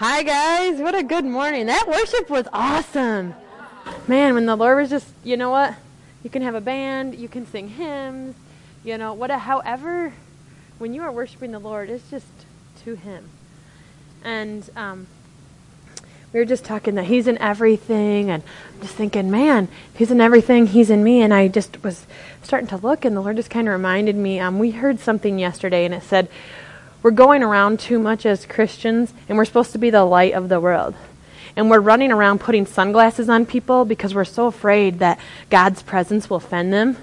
Hi, guys. What a good morning. That worship was awesome. Man, when the Lord was just, you know what? You can have a band, you can sing hymns, you know, what, however, when you are worshiping the Lord, it's just to Him. And um, we were just talking that He's in everything, and I'm just thinking, man, He's in everything, He's in me. And I just was starting to look, and the Lord just kind of reminded me. Um, we heard something yesterday, and it said, we're going around too much as Christians, and we're supposed to be the light of the world. And we're running around putting sunglasses on people because we're so afraid that God's presence will offend them.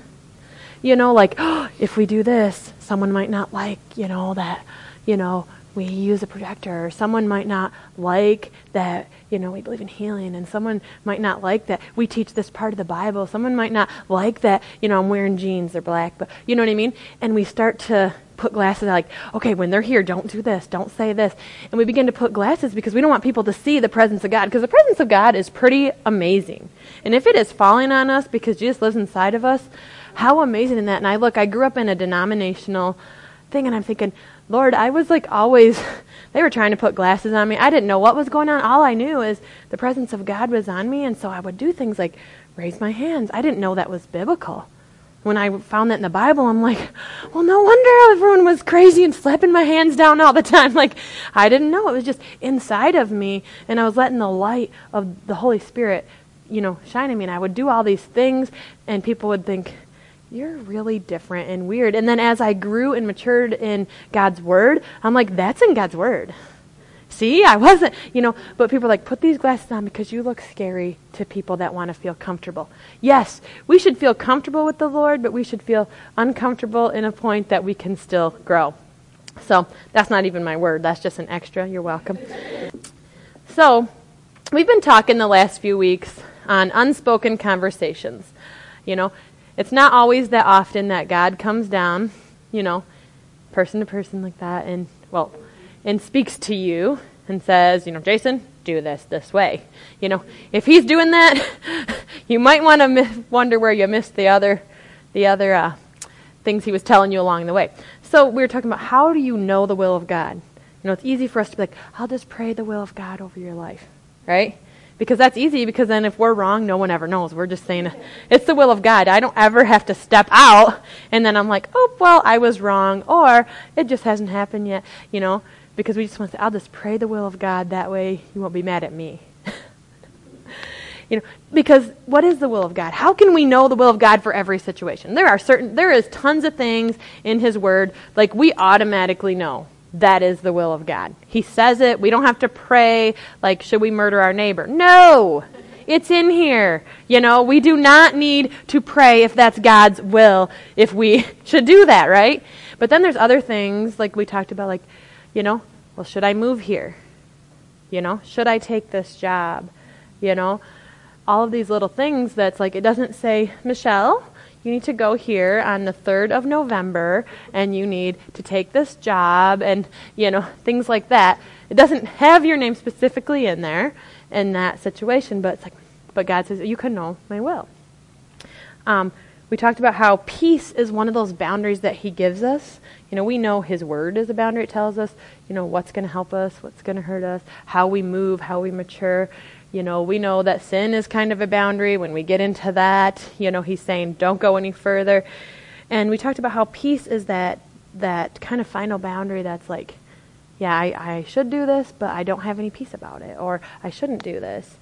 You know, like, oh, if we do this, someone might not like, you know, that, you know, we use a projector, someone might not like that, you know, we believe in healing, and someone might not like that we teach this part of the Bible. Someone might not like that, you know, I'm wearing jeans, they're black, but you know what I mean? And we start to put glasses like, okay, when they're here, don't do this, don't say this. And we begin to put glasses because we don't want people to see the presence of God because the presence of God is pretty amazing. And if it is falling on us because Jesus lives inside of us, how amazing in that. And I look, I grew up in a denominational thing and I'm thinking, Lord, I was like always, they were trying to put glasses on me. I didn't know what was going on. All I knew is the presence of God was on me. And so I would do things like raise my hands. I didn't know that was biblical when I found that in the Bible, I'm like, well, no wonder everyone was crazy and slapping my hands down all the time. Like, I didn't know. It was just inside of me, and I was letting the light of the Holy Spirit, you know, shine in me. And I would do all these things, and people would think, you're really different and weird. And then as I grew and matured in God's Word, I'm like, that's in God's Word. See, I wasn't, you know, but people are like, put these glasses on because you look scary to people that want to feel comfortable. Yes, we should feel comfortable with the Lord, but we should feel uncomfortable in a point that we can still grow. So that's not even my word, that's just an extra. You're welcome. So, we've been talking the last few weeks on unspoken conversations. You know, it's not always that often that God comes down, you know, person to person like that, and, well, and speaks to you and says, you know, Jason, do this this way. You know, if he's doing that, you might want to mi- wonder where you missed the other, the other uh, things he was telling you along the way. So we were talking about how do you know the will of God? You know, it's easy for us to be like, I'll just pray the will of God over your life, right? Because that's easy because then if we're wrong, no one ever knows. We're just saying, it's the will of God. I don't ever have to step out and then I'm like, oh, well, I was wrong or it just hasn't happened yet, you know because we just want to say, I'll just pray the will of God. That way you won't be mad at me. you know, because what is the will of God? How can we know the will of God for every situation? There are certain, there is tons of things in His Word, like we automatically know that is the will of God. He says it. We don't have to pray, like, should we murder our neighbor? No! It's in here. You know, we do not need to pray if that's God's will, if we should do that, right? But then there's other things, like we talked about, like, you know, well, should I move here? You know, should I take this job? You know, all of these little things that's like, it doesn't say, Michelle, you need to go here on the 3rd of November and you need to take this job and, you know, things like that. It doesn't have your name specifically in there in that situation, but it's like, but God says, you can know my will. Um, we talked about how peace is one of those boundaries that He gives us. You know, we know His Word is a boundary. It tells us, you know, what's going to help us, what's going to hurt us, how we move, how we mature. You know, we know that sin is kind of a boundary. When we get into that, you know, He's saying, don't go any further. And we talked about how peace is that that kind of final boundary that's like, yeah, I, I should do this, but I don't have any peace about it, or I shouldn't do this.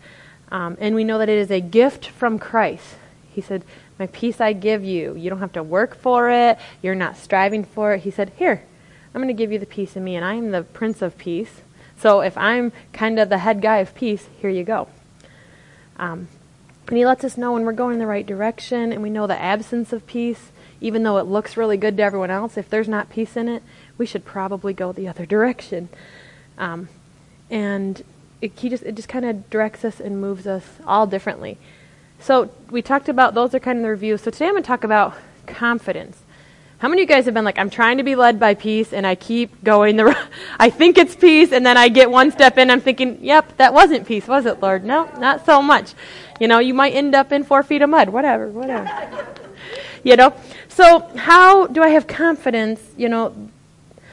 Um, and we know that it is a gift from Christ. He said, my peace I give you. You don't have to work for it. You're not striving for it. He said, Here, I'm going to give you the peace in me, and I am the Prince of Peace. So if I'm kind of the head guy of peace, here you go. Um, and he lets us know when we're going in the right direction, and we know the absence of peace, even though it looks really good to everyone else, if there's not peace in it, we should probably go the other direction. Um, and it, he just it just kind of directs us and moves us all differently. So we talked about those are kind of the reviews. So today I'm going to talk about confidence. How many of you guys have been like, I'm trying to be led by peace, and I keep going the. I think it's peace, and then I get one step in. I'm thinking, yep, that wasn't peace, was it, Lord? No, not so much. You know, you might end up in four feet of mud. Whatever, whatever. you know. So how do I have confidence? You know,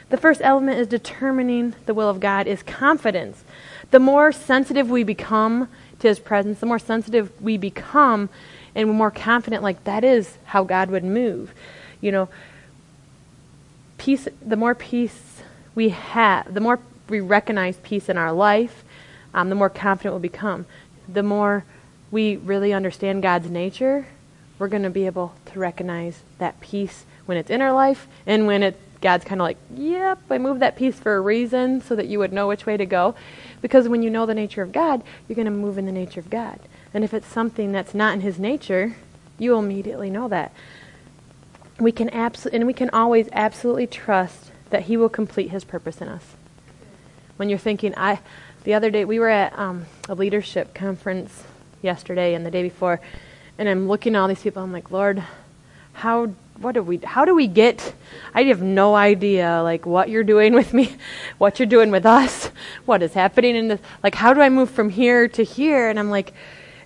the first element is determining the will of God is confidence. the more sensitive we become to his presence, the more sensitive we become and we're more confident like that is how God would move. You know, peace the more peace we have, the more we recognize peace in our life, um, the more confident we'll become. The more we really understand God's nature, we're going to be able to recognize that peace when it's in our life and when it God's kind of like, yep, I moved that piece for a reason so that you would know which way to go. Because when you know the nature of God, you're going to move in the nature of God. And if it's something that's not in His nature, you will immediately know that. We can abso- and we can always absolutely trust that He will complete His purpose in us. When you're thinking, I, the other day we were at um, a leadership conference yesterday and the day before, and I'm looking at all these people. I'm like, Lord, how what do we how do we get I have no idea like what you're doing with me, what you're doing with us, what is happening in this like how do I move from here to here? And I'm like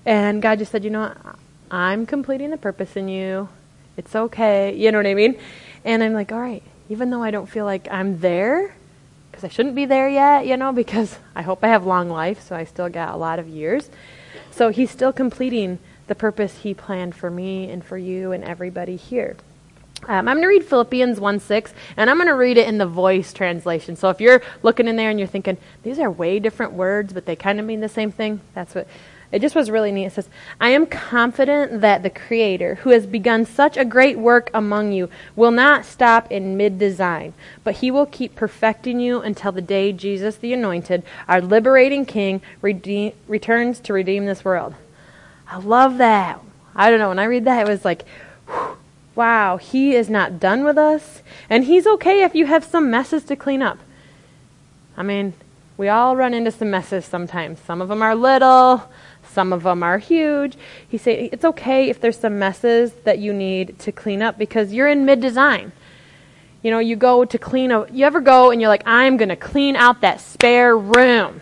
and God just said, "You know what? I'm completing the purpose in you. It's okay." You know what I mean? And I'm like, "All right, even though I don't feel like I'm there, because I shouldn't be there yet, you know, because I hope I have long life, so I still got a lot of years. So he's still completing the purpose he planned for me and for you and everybody here. Um, I'm going to read Philippians 1 6, and I'm going to read it in the voice translation. So if you're looking in there and you're thinking, these are way different words, but they kind of mean the same thing, that's what. It just was really neat. It says, I am confident that the Creator, who has begun such a great work among you, will not stop in mid design, but he will keep perfecting you until the day Jesus the Anointed, our liberating King, redeem, returns to redeem this world. I love that. I don't know. When I read that, it was like, whew, wow, he is not done with us. And he's okay if you have some messes to clean up. I mean, we all run into some messes sometimes. Some of them are little, some of them are huge. He said it's okay if there's some messes that you need to clean up because you're in mid design. You know, you go to clean a you ever go and you're like, I'm gonna clean out that spare room.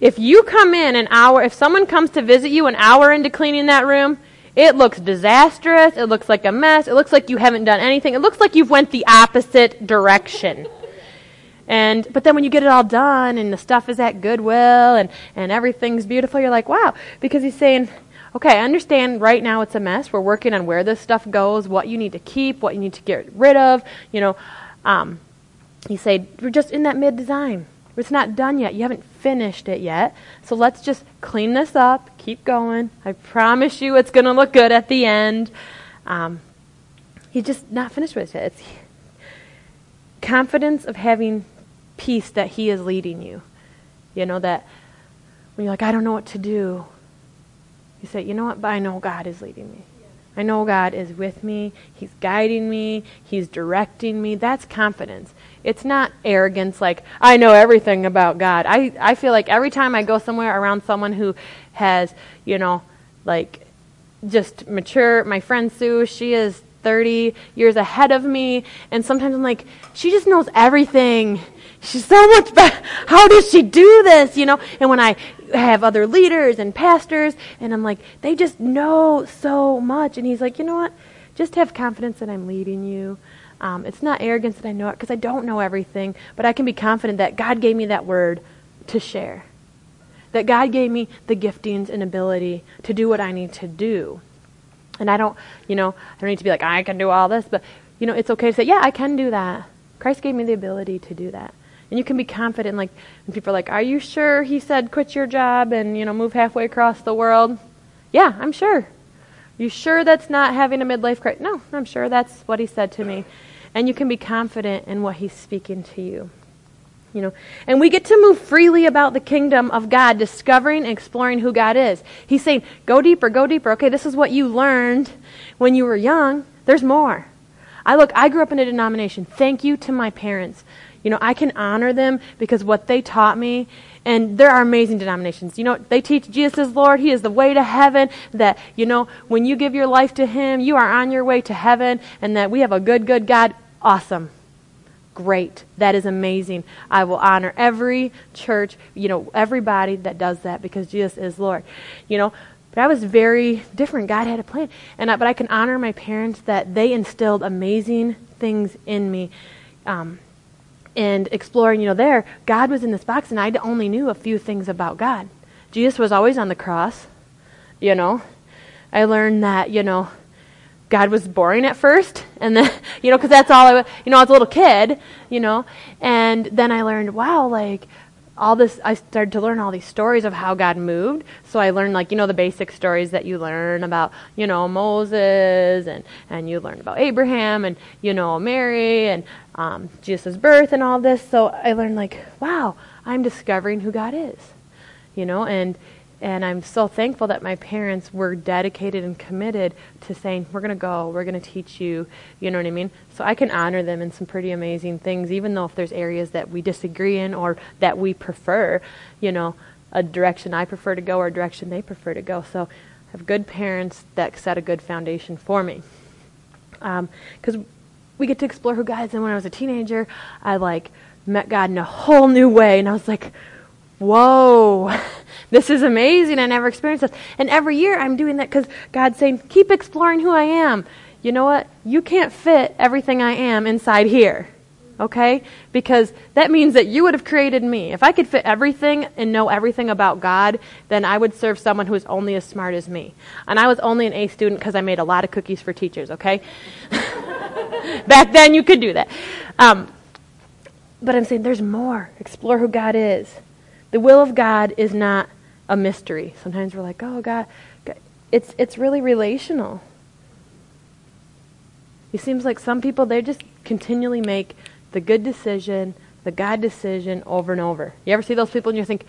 if you come in an hour if someone comes to visit you an hour into cleaning that room, it looks disastrous. It looks like a mess. It looks like you haven't done anything. It looks like you've went the opposite direction. And but then when you get it all done and the stuff is at Goodwill and and everything's beautiful, you're like, "Wow." Because he's saying, "Okay, I understand right now it's a mess. We're working on where this stuff goes, what you need to keep, what you need to get rid of, you know, um he said, "We're just in that mid design. It's not done yet. You haven't finished it yet. So let's just clean this up, keep going. I promise you it's going to look good at the end. Um, he's just not finished with it. It's confidence of having peace that he is leading you. You know, that when you're like, I don't know what to do, you say, you know what, but I know God is leading me. I know God is with me. He's guiding me. He's directing me. That's confidence. It's not arrogance like, I know everything about God. I, I feel like every time I go somewhere around someone who has, you know, like just mature, my friend Sue, she is 30 years ahead of me. And sometimes I'm like, she just knows everything. She's so much better. How does she do this? You know? And when I have other leaders and pastors, and I'm like, they just know so much. And he's like, you know what? Just have confidence that I'm leading you. Um, it's not arrogance that I know it because I don't know everything, but I can be confident that God gave me that word to share. That God gave me the giftings and ability to do what I need to do. And I don't, you know, I don't need to be like, I can do all this, but, you know, it's okay to say, yeah, I can do that. Christ gave me the ability to do that. And you can be confident, like, when people are like, are you sure he said quit your job and, you know, move halfway across the world? Yeah, I'm sure. You sure that's not having a midlife crisis? No, I'm sure that's what he said to me and you can be confident in what he's speaking to you. You know, and we get to move freely about the kingdom of God, discovering and exploring who God is. He's saying, go deeper, go deeper. Okay, this is what you learned when you were young. There's more. I look, I grew up in a denomination. Thank you to my parents. You know, I can honor them because what they taught me, and there are amazing denominations. You know, they teach Jesus is Lord. He is the way to heaven. That, you know, when you give your life to Him, you are on your way to heaven, and that we have a good, good God. Awesome. Great. That is amazing. I will honor every church, you know, everybody that does that because Jesus is Lord. You know, but I was very different. God had a plan. And I, but I can honor my parents that they instilled amazing things in me. Um, and exploring, you know, there, God was in this box, and I only knew a few things about God. Jesus was always on the cross, you know. I learned that, you know, God was boring at first, and then, you know, because that's all I, was, you know, I was a little kid, you know, and then I learned, wow, like, all this i started to learn all these stories of how god moved. So i learned like you know the basic stories that you learn about you know moses and and you learn about abraham and you know mary and um, jesus' birth and all this. So i learned like wow i'm discovering who god is you know and and I'm so thankful that my parents were dedicated and committed to saying, we're going to go, we're going to teach you, you know what I mean? So I can honor them in some pretty amazing things, even though if there's areas that we disagree in or that we prefer, you know, a direction I prefer to go or a direction they prefer to go. So I have good parents that set a good foundation for me. Because um, we get to explore who God is. And when I was a teenager, I like met God in a whole new way. And I was like, whoa, this is amazing. I never experienced this. And every year I'm doing that because God's saying, keep exploring who I am. You know what? You can't fit everything I am inside here. Okay? Because that means that you would have created me. If I could fit everything and know everything about God, then I would serve someone who is only as smart as me. And I was only an A student because I made a lot of cookies for teachers, okay? Back then you could do that. Um, but I'm saying there's more. Explore who God is. The will of God is not a mystery. Sometimes we're like, oh, God, God. It's, it's really relational. It seems like some people, they just continually make the good decision, the God decision over and over. You ever see those people and you think,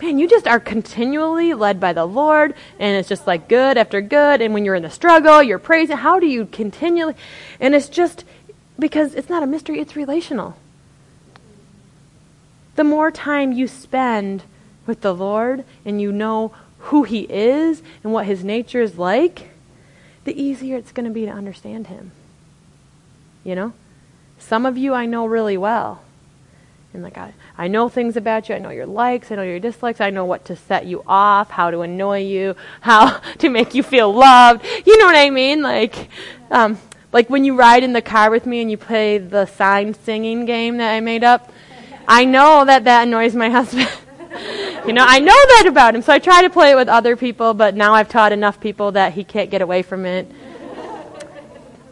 man, you just are continually led by the Lord, and it's just like good after good. And when you're in the struggle, you're praising. How do you continually? And it's just because it's not a mystery, it's relational the more time you spend with the Lord and you know who He is and what His nature is like, the easier it's going to be to understand Him. You know? Some of you I know really well. And like I, I know things about you. I know your likes. I know your dislikes. I know what to set you off, how to annoy you, how to make you feel loved. You know what I mean? Like, um, like when you ride in the car with me and you play the sign singing game that I made up. I know that that annoys my husband. you know, I know that about him. So I try to play it with other people, but now I've taught enough people that he can't get away from it.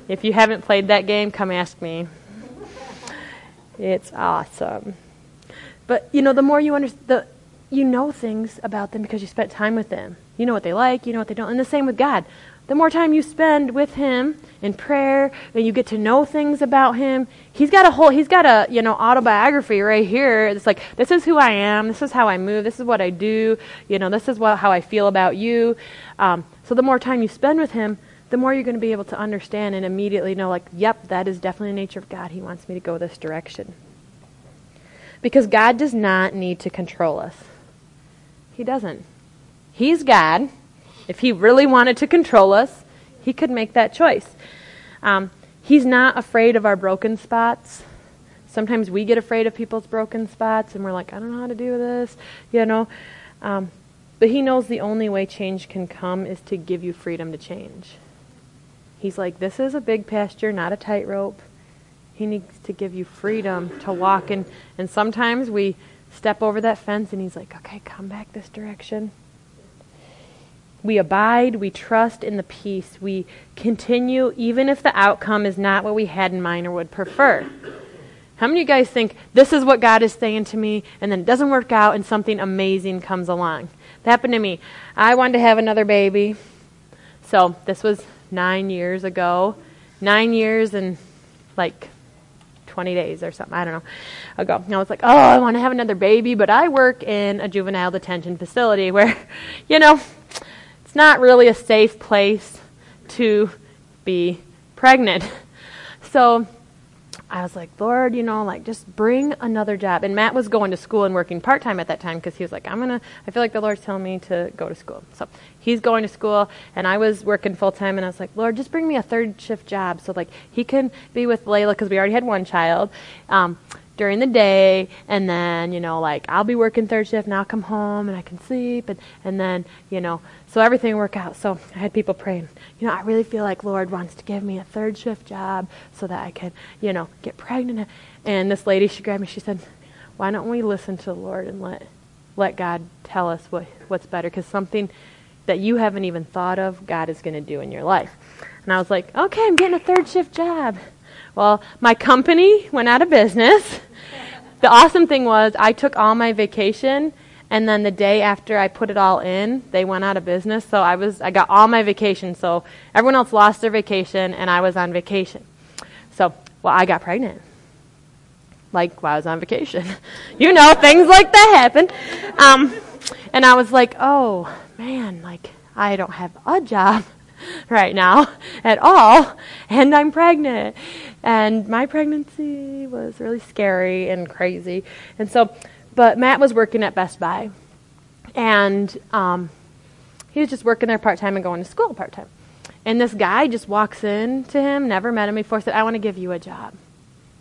If you haven't played that game, come ask me. It's awesome. But you know, the more you understand, the you know things about them because you spent time with them. You know what they like, you know what they don't. And the same with God the more time you spend with him in prayer and you get to know things about him he's got a whole he's got a you know autobiography right here. It's like this is who i am. This is how i move. This is what i do. You know this is what, how i feel about you. Um, so the more time you spend with him the more you're going to be able to understand and immediately know like yep that is definitely the nature of god. He wants me to go this direction. Because god does not need to control us. He doesn't. He's god if he really wanted to control us, he could make that choice. Um, he's not afraid of our broken spots. Sometimes we get afraid of people's broken spots and we're like, I don't know how to do this, you know. Um, but he knows the only way change can come is to give you freedom to change. He's like, this is a big pasture, not a tightrope. He needs to give you freedom to walk in. And sometimes we step over that fence and he's like, okay, come back this direction. We abide, we trust in the peace, we continue even if the outcome is not what we had in mind or would prefer. How many of you guys think this is what God is saying to me and then it doesn't work out and something amazing comes along? That happened to me. I wanted to have another baby. So this was nine years ago. Nine years and like 20 days or something, I don't know, ago. And I was like, oh, I want to have another baby, but I work in a juvenile detention facility where, you know, it's not really a safe place to be pregnant. So I was like, Lord, you know, like just bring another job. And Matt was going to school and working part time at that time because he was like, I'm to, I feel like the Lord's telling me to go to school. So he's going to school and I was working full time and I was like, Lord, just bring me a third shift job so like he can be with Layla because we already had one child. Um, during the day and then you know like i'll be working third shift and i'll come home and i can sleep and, and then you know so everything worked out so i had people praying you know i really feel like lord wants to give me a third shift job so that i can you know get pregnant And this lady, she grabbed me, she said, Why don't we listen to the Lord and let, let God tell us what, what's better? Because something that you haven't even thought of, God is going to do in your life. And I was like, Okay, I'm getting a third shift job. Well, my company went out of business. The awesome thing was, I took all my vacation and then the day after I put it all in, they went out of business. So I was I got all my vacation. So everyone else lost their vacation and I was on vacation. So, well, I got pregnant. Like while I was on vacation. you know, things like that happen. Um, and I was like, "Oh, man, like I don't have a job right now at all and I'm pregnant." And my pregnancy was really scary and crazy. And so but Matt was working at Best Buy, and um, he was just working there part time and going to school part time. And this guy just walks in to him, never met him before, said, "I want to give you a job.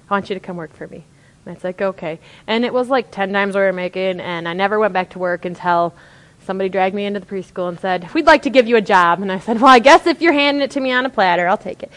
I want you to come work for me." And it's like, okay. And it was like ten times what we were making, and I never went back to work until somebody dragged me into the preschool and said, "We'd like to give you a job." And I said, "Well, I guess if you're handing it to me on a platter, I'll take it."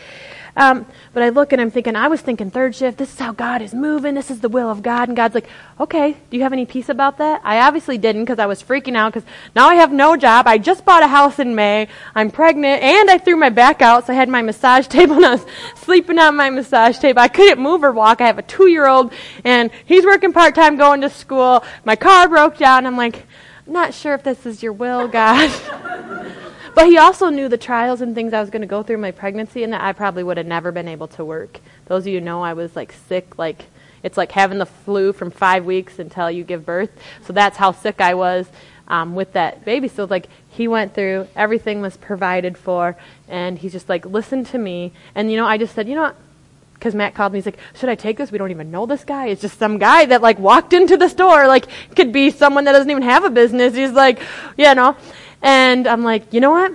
Um, but I look and I'm thinking, I was thinking third shift, this is how God is moving, this is the will of God. And God's like, okay, do you have any peace about that? I obviously didn't because I was freaking out because now I have no job. I just bought a house in May. I'm pregnant and I threw my back out. So I had my massage table and I was sleeping on my massage table. I couldn't move or walk. I have a two year old and he's working part time going to school. My car broke down. I'm like, I'm not sure if this is your will, God. But he also knew the trials and things I was going to go through my pregnancy and that I probably would have never been able to work. Those of you know I was like sick, like it's like having the flu from five weeks until you give birth. So that's how sick I was um, with that baby. So like he went through, everything was provided for, and he's just like, listen to me. And you know, I just said, you know what? Because Matt called me, he's like, should I take this? We don't even know this guy. It's just some guy that like walked into the store. Like, could be someone that doesn't even have a business. He's like, you know. And I'm like, you know what?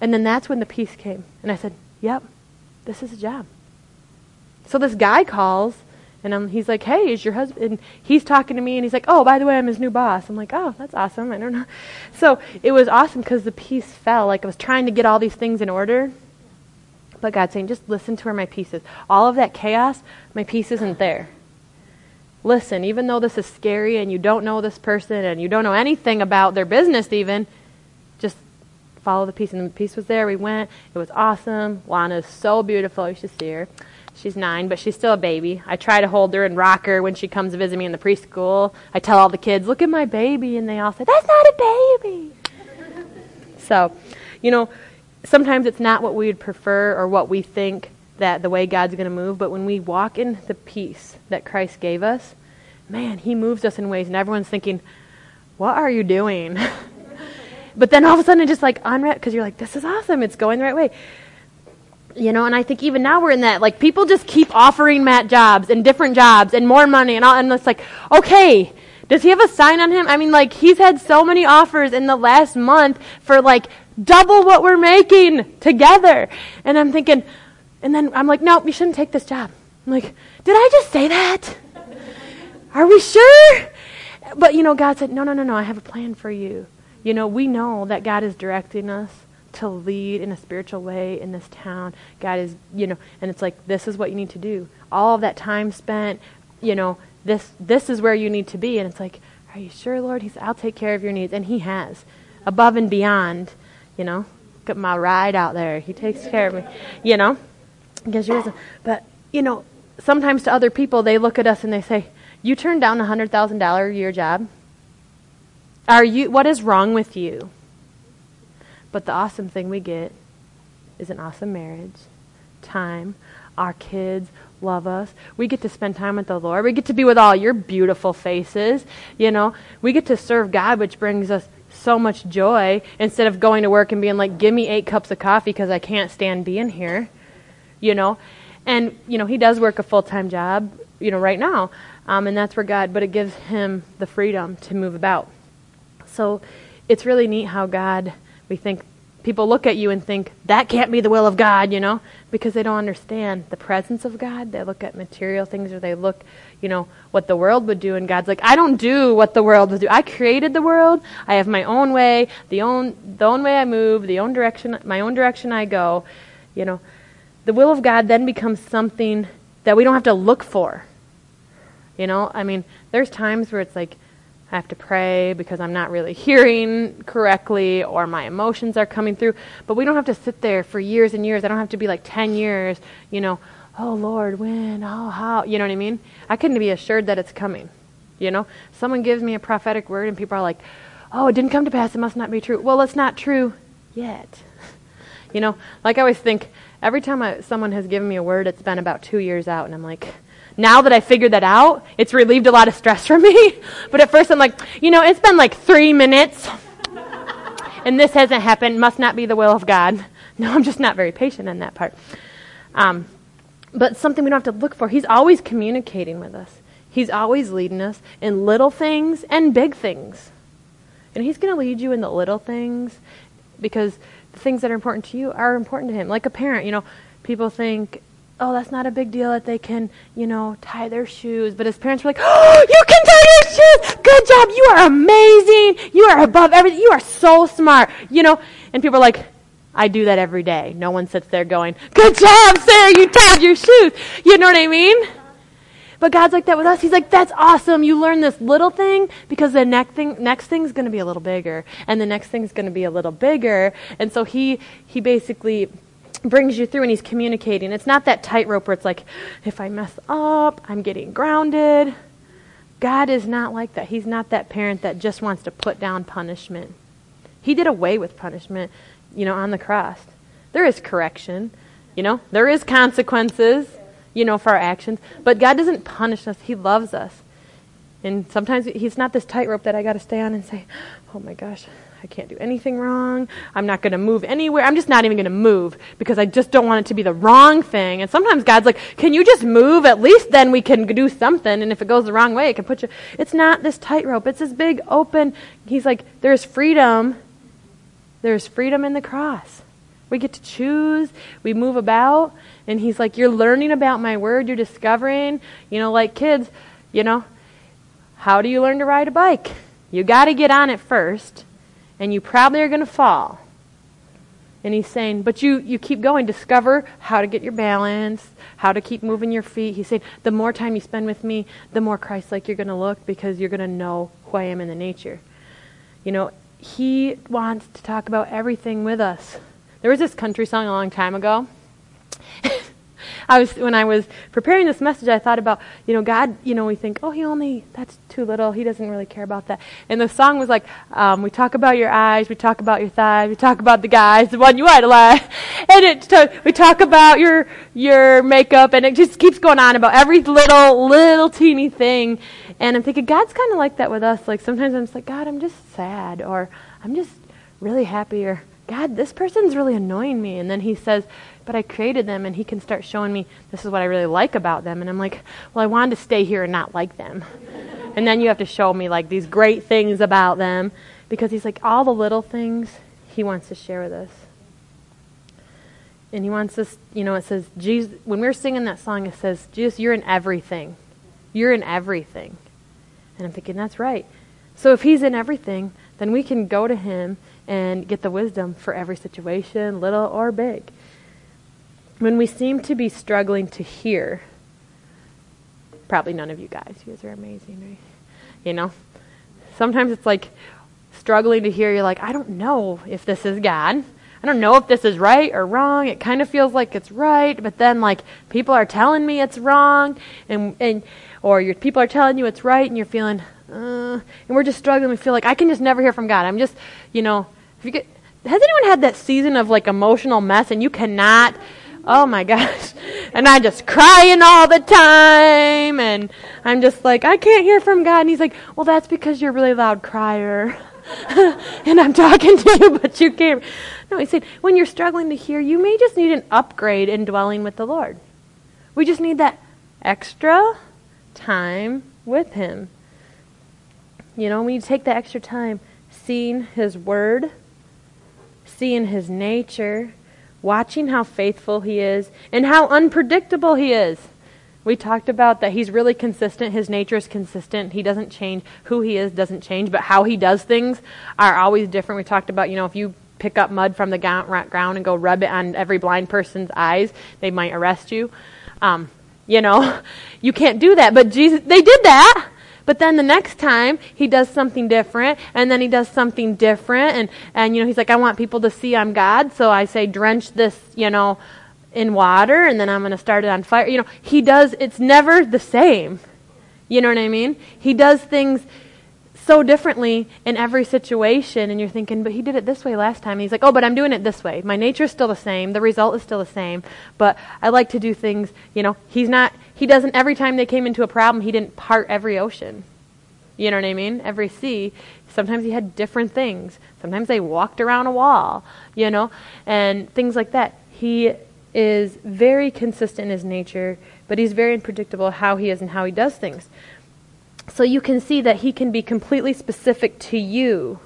And then that's when the peace came. And I said, yep, this is a job. So this guy calls, and I'm, he's like, hey, is your husband? And he's talking to me, and he's like, oh, by the way, I'm his new boss. I'm like, oh, that's awesome. I don't know. So it was awesome because the peace fell. Like I was trying to get all these things in order. But God's saying, just listen to where my peace is. All of that chaos, my peace isn't there. Listen, even though this is scary and you don't know this person and you don't know anything about their business, even, just follow the peace. And the peace was there. We went. It was awesome. Lana is so beautiful. You should see her. She's nine, but she's still a baby. I try to hold her and rock her when she comes to visit me in the preschool. I tell all the kids, look at my baby, and they all say, that's not a baby. so, you know, sometimes it's not what we would prefer or what we think that the way God's going to move, but when we walk in the peace that Christ gave us, man, he moves us in ways, and everyone's thinking, what are you doing? But then all of a sudden it just like unwrapped because you're like, this is awesome. It's going the right way. You know, and I think even now we're in that. Like people just keep offering Matt jobs and different jobs and more money and all. And it's like, okay, does he have a sign on him? I mean, like he's had so many offers in the last month for like double what we're making together. And I'm thinking, and then I'm like, no, you shouldn't take this job. I'm like, did I just say that? Are we sure? But you know, God said, no, no, no, no, I have a plan for you. You know, we know that God is directing us to lead in a spiritual way in this town. God is, you know, and it's like this is what you need to do. All of that time spent, you know, this this is where you need to be and it's like, are you sure, Lord? He He's I'll take care of your needs and he has. Above and beyond, you know. get my ride out there. He takes care of me, you know. Because yours but, you know, sometimes to other people they look at us and they say, "You turned down a $100,000 a year job?" Are you what is wrong with you? But the awesome thing we get is an awesome marriage, time, our kids love us. We get to spend time with the Lord. We get to be with all your beautiful faces, you know. We get to serve God which brings us so much joy instead of going to work and being like give me 8 cups of coffee cuz I can't stand being here. You know. And you know, he does work a full-time job, you know, right now. Um, and that's where God, but it gives him the freedom to move about. So it's really neat how God, we think, people look at you and think, that can't be the will of God, you know, because they don't understand the presence of God. They look at material things or they look, you know, what the world would do. And God's like, I don't do what the world would do. I created the world. I have my own way, the own, the own way I move, the own direction, my own direction I go, you know. The will of God then becomes something that we don't have to look for. You know, I mean, there's times where it's like, I have to pray because I'm not really hearing correctly or my emotions are coming through. But we don't have to sit there for years and years. I don't have to be like 10 years, you know, oh Lord, when, oh, how, you know what I mean? I couldn't be assured that it's coming. You know, someone gives me a prophetic word and people are like, oh, it didn't come to pass. It must not be true. Well, it's not true yet. you know, like I always think, every time I, someone has given me a word, it's been about two years out, and I'm like, now that I figured that out, it's relieved a lot of stress from me. but at first, I'm like, you know, it's been like three minutes, and this hasn't happened. Must not be the will of God. No, I'm just not very patient in that part. Um, but something we don't have to look for. He's always communicating with us. He's always leading us in little things and big things. And He's going to lead you in the little things because the things that are important to you are important to Him. Like a parent, you know, people think, oh, that's not a big deal that they can, you know, tie their shoes. But his parents were like, oh, you can tie your shoes. Good job. You are amazing. You are above everything. You are so smart. You know, and people are like, I do that every day. No one sits there going, good job, Sara. You tied your shoes. You know what I mean? But God's like that with us. He's like, that's awesome. You learn this little thing because the next thing, next thing's going to be a little bigger, and the next thing's going to be a little bigger. And so he, he basically brings you through and he's communicating. It's not that tightrope where it's like, if I mess up, I'm getting grounded. God is not like that. He's not that parent that just wants to put down punishment. He did away with punishment, you know, on the cross. There is correction, you know, there is consequences, you know, for our actions, but God doesn't punish us. He loves us. And sometimes he's not this tightrope that I got to stay on and say, "Oh my gosh, I can't do anything wrong. I'm not going to move anywhere. I'm just not even going to move because I just don't want it to be the wrong thing. And sometimes God's like, can you just move? At least then we can do something. And if it goes the wrong way, it can put you. It's not this tightrope. It's this big open. He's like, there's freedom. There's freedom in the cross. We get to choose. We move about. And he's like, you're learning about my word. You're discovering, you know, like kids, you know, how do you learn to ride a bike? You got to get on it first and you probably are going to fall. And he's saying, but you, you keep going. Discover how to get your balance, how to keep moving your feet. He's saying, the more time you spend with me, the more Christ like you're going to look because you're going to know who I am in the nature. You know, he wants to talk about everything with us. There was this country song a long time ago. I was when I was preparing this message, I thought about you know God. You know we think, oh, he only that's too little. He doesn't really care about that. And the song was like, um, we talk about your eyes, we talk about your thighs, we talk about the guys, the one you idolize, and it t- we talk about your your makeup, and it just keeps going on about every little little teeny thing. And I'm thinking God's kind of like that with us. Like sometimes I'm just like God, I'm just sad, or I'm just really happy, or God, this person's really annoying me. And then He says but I created them and he can start showing me this is what I really like about them. And I'm like, well, I wanted to stay here and not like them. and then you have to show me like these great things about them because he's like, all the little things he wants to share with us. And he wants us, you know, it says, Jesus, when we are singing that song, it says, Jesus, you're in everything. You're in everything. And I'm thinking, that's right. So if he's in everything, then we can go to him and get the wisdom for every situation, little or big when we seem to be struggling to hear, probably none of you guys, you guys are amazing, right? You know? Sometimes it's like struggling to hear, you're like, I don't know if this is God. I don't know if this is right or wrong. It kind of feels like it's right, but then like people are telling me it's wrong, and and or your people are telling you it's right, and you're feeling, uh, and we're just struggling. We feel like I can just never hear from God. I'm just, you know, if you get, has anyone had that season of like emotional mess, and you cannot oh my gosh. And I'm just crying all the time. And I'm just like, I can't hear from God. And he's like, well, that's because you're a really loud crier. and I'm talking to you, but you can't. No, he said, when you're struggling to hear, you may just need an upgrade in dwelling with the Lord. We just need that extra time with him. You know, we take that extra time seeing his word, seeing his nature, watching how faithful he is and how unpredictable he is. We talked about that he's really consistent. His nature is consistent. He doesn't change. Who he is doesn't change, but how he does things are always different. We talked about, you know, if you pick up mud from the ground and go rub it on every blind person's eyes, they might arrest you. Um, You know, you can't do that. But Jesus, they did that. But then the next time he does something different, and then he does something different, and and you know he's like, I want people to see I'm God, so I say drench this, you know, in water, and then I'm going to start it on fire. You know, he does. It's never the same. You know what I mean? He does things so differently in every situation, and you're thinking, but he did it this way last time. And he's like, oh, but I'm doing it this way. My nature's still the same. The result is still the same. But I like to do things, you know, he's not, he doesn't, every time they came into a problem, he didn't part every ocean. You know what I mean? Every sea. Sometimes he had different things. Sometimes they walked around a wall, you know, and things like that. He is very consistent in his nature, but he's very unpredictable how he is and how he does things. So you can see that he can be completely specific to you,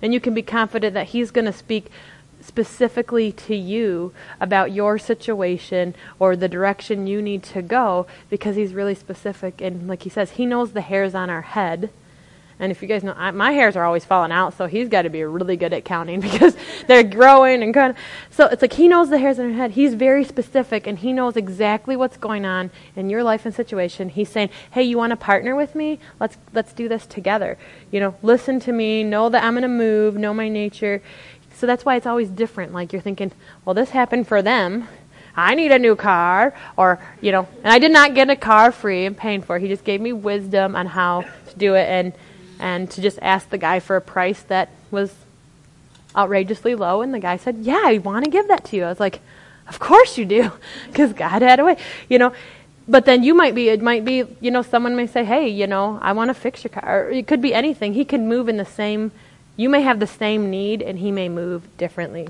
and you can be confident that he's going to speak specifically to you about your situation or the direction you need to go because he's really specific. And like he says, he knows the hairs on our head and if you guys know, I, my hairs are always falling out, so he's got to be really good at counting because they're growing and kind of. So it's like he knows the hairs on our head. He's very specific, and he knows exactly what's going on in your life and situation. He's saying, "Hey, you want to partner with me? Let's let's do this together. You know, listen to me. Know that I'm going to move. Know my nature." So that's why it's always different. Like you're thinking, "Well, this happened for them." I need a new car, or, you know, and I did not get a car free and paying for it. He just gave me wisdom on how to do it. And and to just ask the guy for a price that was outrageously low. And the guy said, Yeah, I want to give that to you. I was like, Of course you do, because God had a way, you know. But then you might be, it might be, you know, someone may say, Hey, you know, I want to fix your car. Or it could be anything. He could move in the same, you may have the same need, and he may move differently.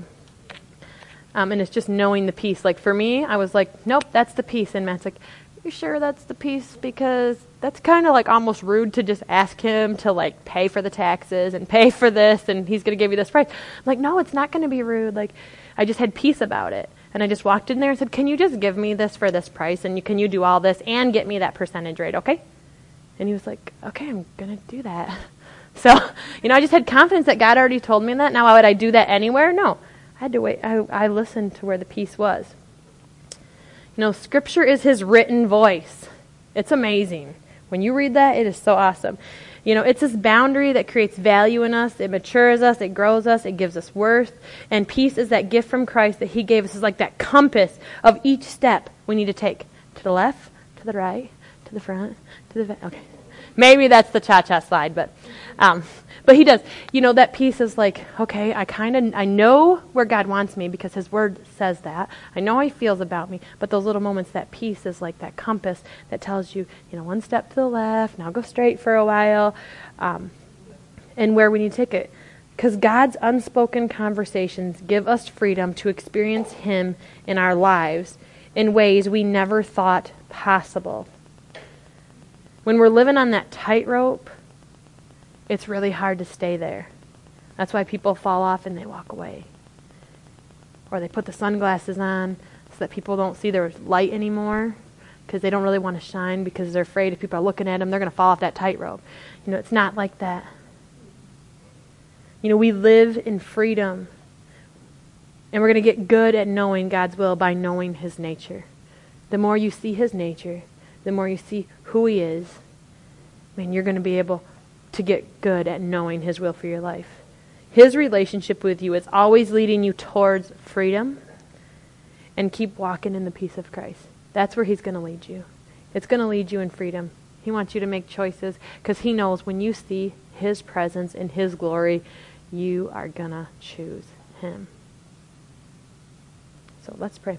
Um, and it's just knowing the peace. Like for me, I was like, Nope, that's the peace. And Matt's like, You sure that's the peace? Because that's kind of like almost rude to just ask him to like pay for the taxes and pay for this and he's going to give you this price. I'm like, no, it's not going to be rude. Like, I just had peace about it. And I just walked in there and said, can you just give me this for this price and you, can you do all this and get me that percentage rate, okay? And he was like, okay, I'm going to do that. So, you know, I just had confidence that God already told me that. Now, why would I do that anywhere? No. I had to wait. I, I listened to where the peace was. You know, Scripture is His written voice. It's amazing. When you read that, it is so awesome. You know, it's this boundary that creates value in us. It matures us. It grows us. It gives us worth. And peace is that gift from Christ that He gave us. Is like that compass of each step we need to take to the left, to the right, to the front, to the back. Okay. Maybe that's the cha-cha slide, but um, but he does. You know, that peace is like, okay, I kind of I know where God wants me because his word says that. I know he feels about me, but those little moments that peace is like that compass that tells you, you know, one step to the left, now go straight for a while. Um, and where we need to take it. Because God's unspoken conversations give us freedom to experience Him in our lives in ways we never thought possible. When we're living on that tightrope, it's really hard to stay there. That's why people fall off and they walk away. Or they put the sunglasses on so that people don't see their light anymore because they don't really want to shine because they're afraid if people are looking at them, they're going to fall off that tightrope. You know, it's not like that. You know, we live in freedom. And we're going to get good at knowing God's will by knowing His nature. The more you see His nature, the more you see who He is, man, you're going to be able to get good at knowing His will for your life. His relationship with you is always leading you towards freedom and keep walking in the peace of Christ. That's where He's going to lead you. It's going to lead you in freedom. He wants you to make choices because He knows when you see His presence and His glory, you are going to choose Him. So let's pray.